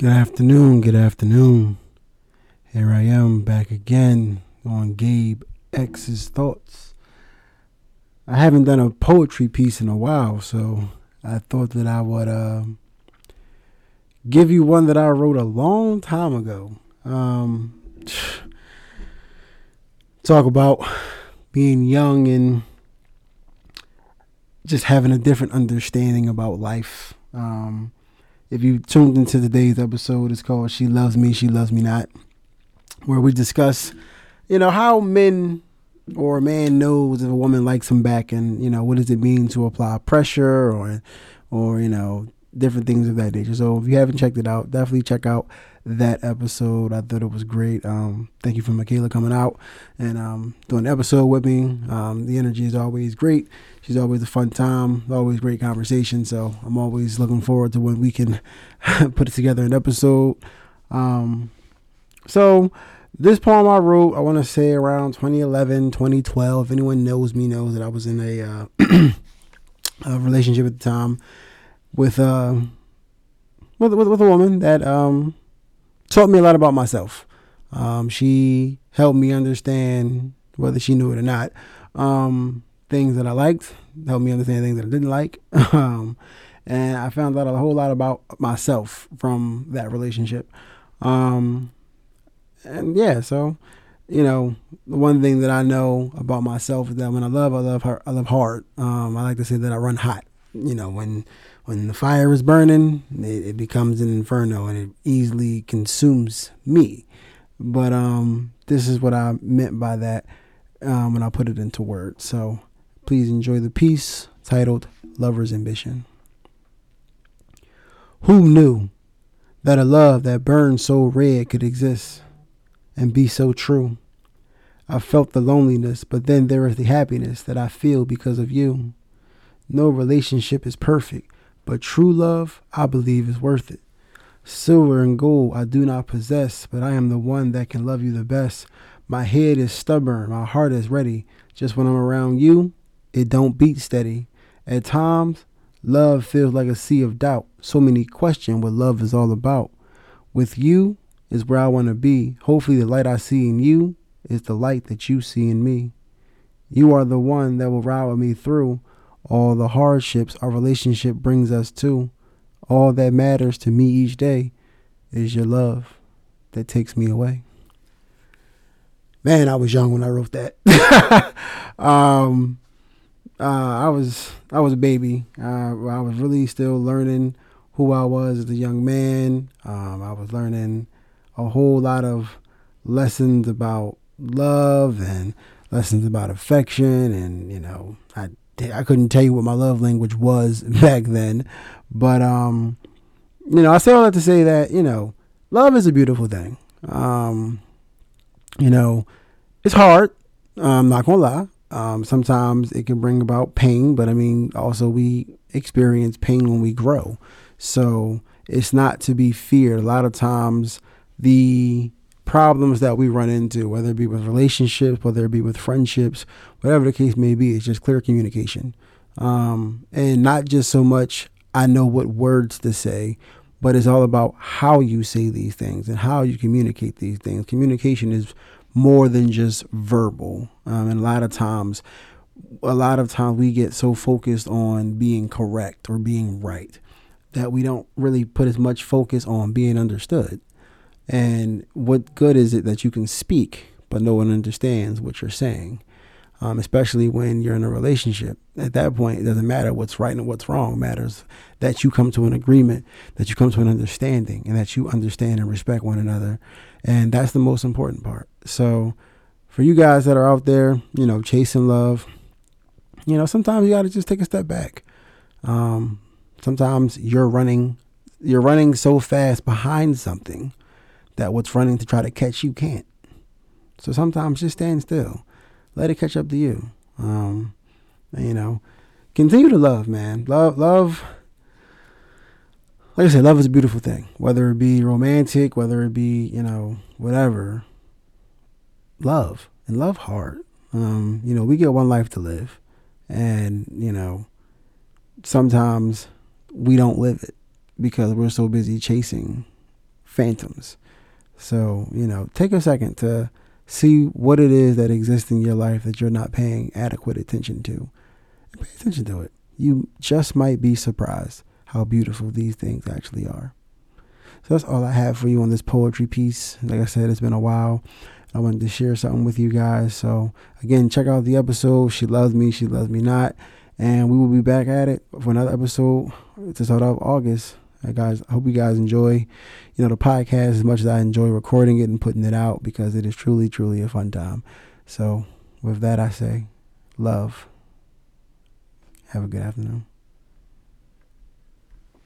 Good afternoon, good afternoon. Here I am back again on Gabe X's Thoughts. I haven't done a poetry piece in a while, so I thought that I would uh, give you one that I wrote a long time ago. Um, talk about being young and just having a different understanding about life. Um, if you tuned into today's episode, it's called She Loves Me, She Loves Me Not, where we discuss, you know, how men or a man knows if a woman likes him back and, you know, what does it mean to apply pressure or, or, you know, different things of that nature. So if you haven't checked it out, definitely check out that episode. I thought it was great. Um, thank you for Michaela coming out and um, doing the episode with me. Um, the energy is always great. She's always a fun time, always great conversation. So I'm always looking forward to when we can put together an episode. Um, so this poem I wrote, I want to say around 2011, 2012. If anyone knows me, knows that I was in a, uh, a relationship at the time with uh with with, with a woman that um taught me a lot about myself. Um, she helped me understand whether she knew it or not. Um, things that I liked, helped me understand things that I didn't like. um, and I found out a whole lot about myself from that relationship. Um, and yeah, so you know, the one thing that I know about myself is that when I love, I love her. I love hard. Um, I like to say that I run hot. You know, when when the fire is burning, it, it, becomes an inferno and it easily consumes me. But um, this is what I meant by that um, when I put it into words. So please enjoy the piece titled Lover's Ambition. Who knew that a love that burned so red could exist and be so true? I felt the loneliness, but then there is the happiness that I feel because of you. No relationship is perfect, but true love, I believe, is worth it. Silver and gold I do not possess, but I am the one that can love you the best. My head is stubborn, my heart is ready. Just when I'm around you, it don't beat steady. At times, love feels like a sea of doubt. So many question what love is all about. With you is where I want to be. Hopefully, the light I see in you is the light that you see in me. You are the one that will ride with me through all the hardships our relationship brings us to. All that matters to me each day is your love that takes me away. Man, I was young when I wrote that. um, uh, I was I was a baby. Uh, I was really still learning who I was as a young man. Um, I was learning a whole lot of lessons about love and lessons about affection, and you know, I I couldn't tell you what my love language was back then, but um, you know, I say all that to say that you know, love is a beautiful thing. Um, you know, it's hard. I'm not gonna lie. Um, sometimes it can bring about pain, but I mean, also we experience pain when we grow. So it's not to be feared. A lot of times, the problems that we run into, whether it be with relationships, whether it be with friendships, whatever the case may be, it's just clear communication. Um, and not just so much, I know what words to say, but it's all about how you say these things and how you communicate these things. Communication is more than just verbal. Um, and a lot of times, a lot of times we get so focused on being correct or being right that we don't really put as much focus on being understood. And what good is it that you can speak, but no one understands what you're saying? Um, especially when you're in a relationship. At that point, it doesn't matter what's right and what's wrong. It matters that you come to an agreement, that you come to an understanding, and that you understand and respect one another. And that's the most important part. So, for you guys that are out there, you know, chasing love, you know, sometimes you got to just take a step back. Um, sometimes you're running, you're running so fast behind something that what's running to try to catch you can't. So sometimes just stand still, let it catch up to you. Um, you know, continue to love, man. Love, love. Like I said, love is a beautiful thing. Whether it be romantic, whether it be you know whatever. Love and love hard. Um, you know, we get one life to live, and you know, sometimes we don't live it because we're so busy chasing phantoms. So, you know, take a second to see what it is that exists in your life that you're not paying adequate attention to. And pay attention to it. You just might be surprised how beautiful these things actually are. So that's all I have for you on this poetry piece. Like I said, it's been a while. I wanted to share something with you guys. So again, check out the episode. She loves me, she loves me not. And we will be back at it for another episode to start off August. Guys, I hope you guys enjoy, you know, the podcast as much as I enjoy recording it and putting it out because it is truly, truly a fun time. So with that, I say love. Have a good afternoon.